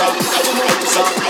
up, double moves up.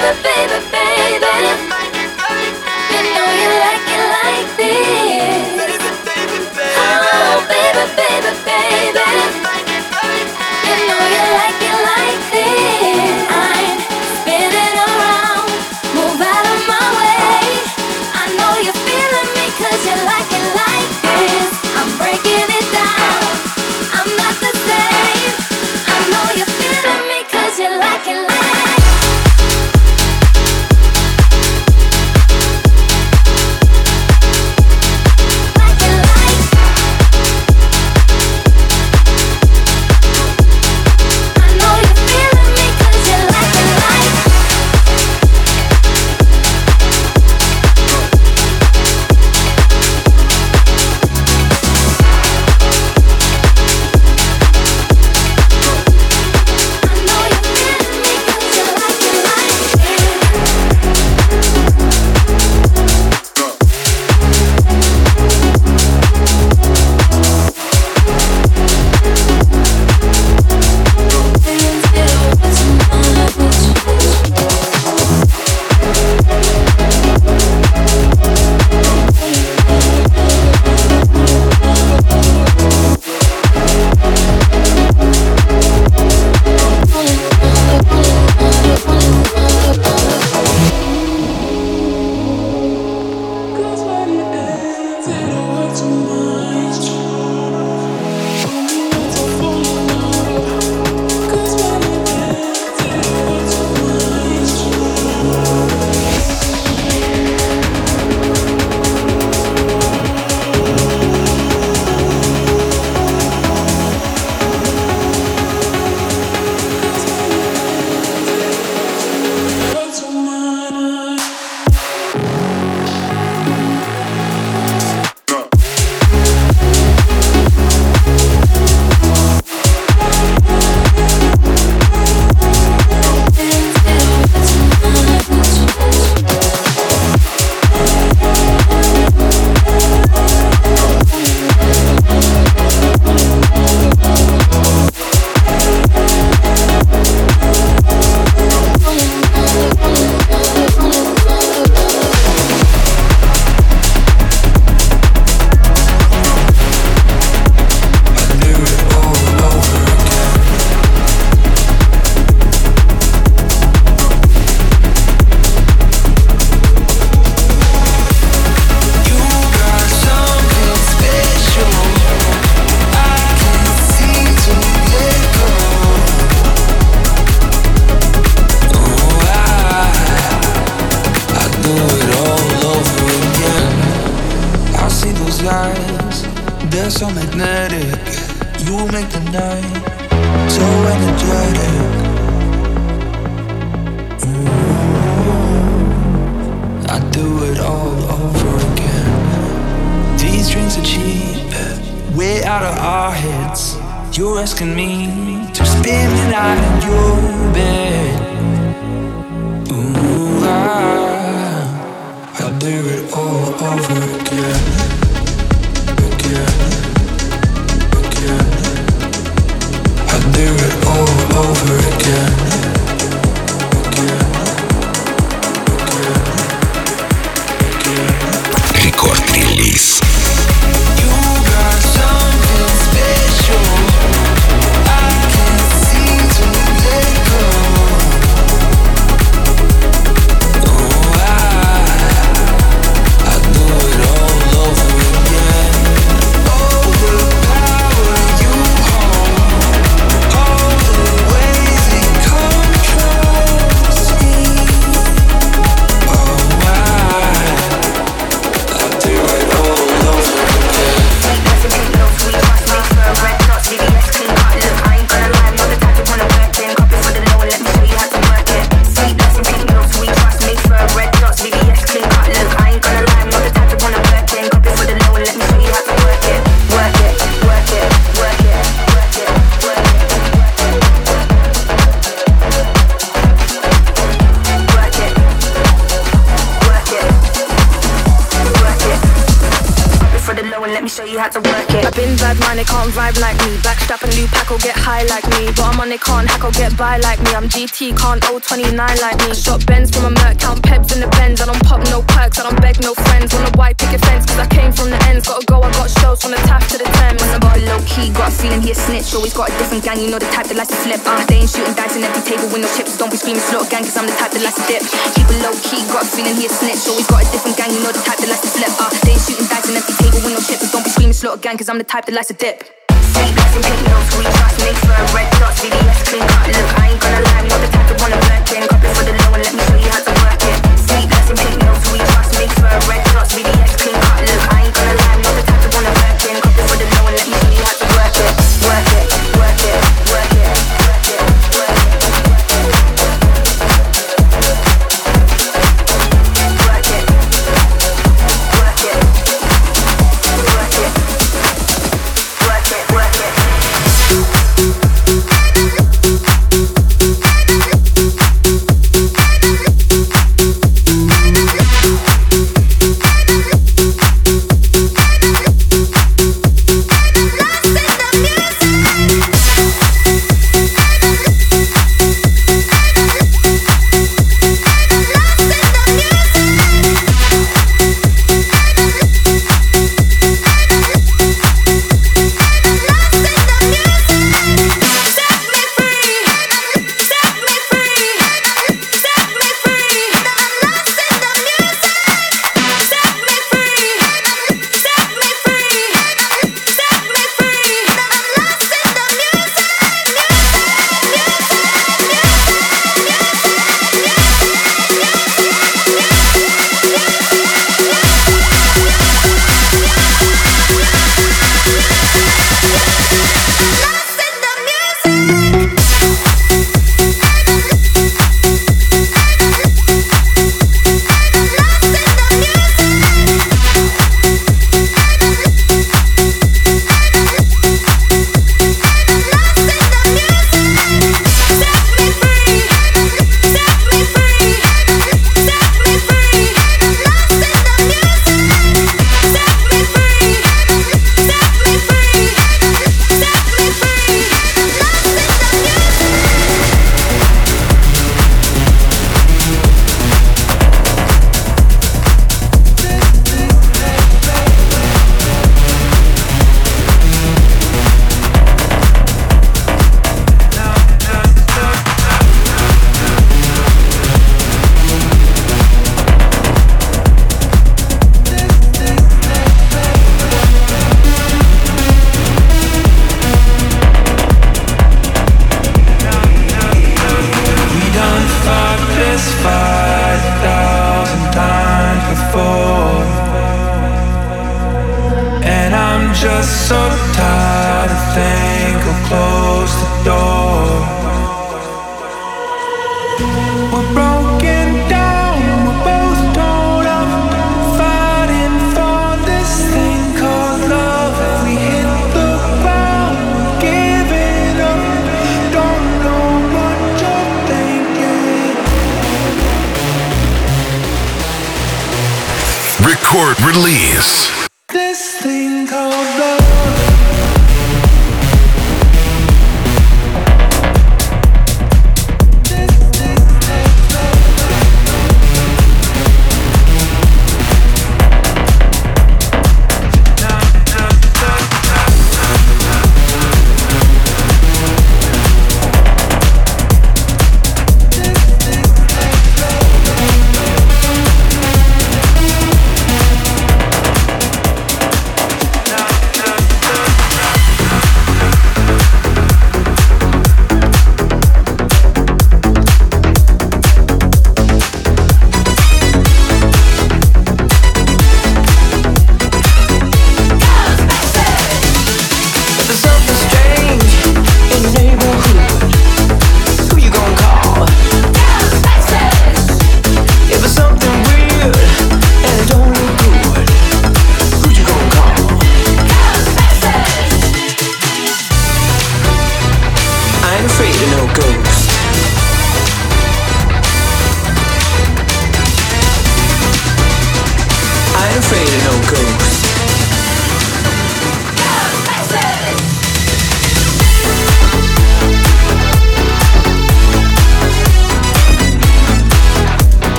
baby, baby. GT, can't 029 like me. Shot bends from a Merc, count pebs in the Benz. I don't pop no perks, I don't beg no friends. The white picket fence, cause I came from the ends. Gotta go, I got shows from the tap to the Thames. When I got low key, got a feeling he a snitch. Always got a different gang, you know the type that likes to flip. Uh, they ain't shooting dice in every table with no chips. Don't be screaming slaughter gang, cause I'm the type that likes to dip. Keep it low key, got a feeling he a snitch. Always got a different gang, you know the type that likes to flip. Uh, they ain't shooting dice in every table with no chips. Don't be screaming slaughter gang, cause I'm the type that likes to dip.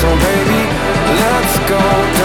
So baby, let's go.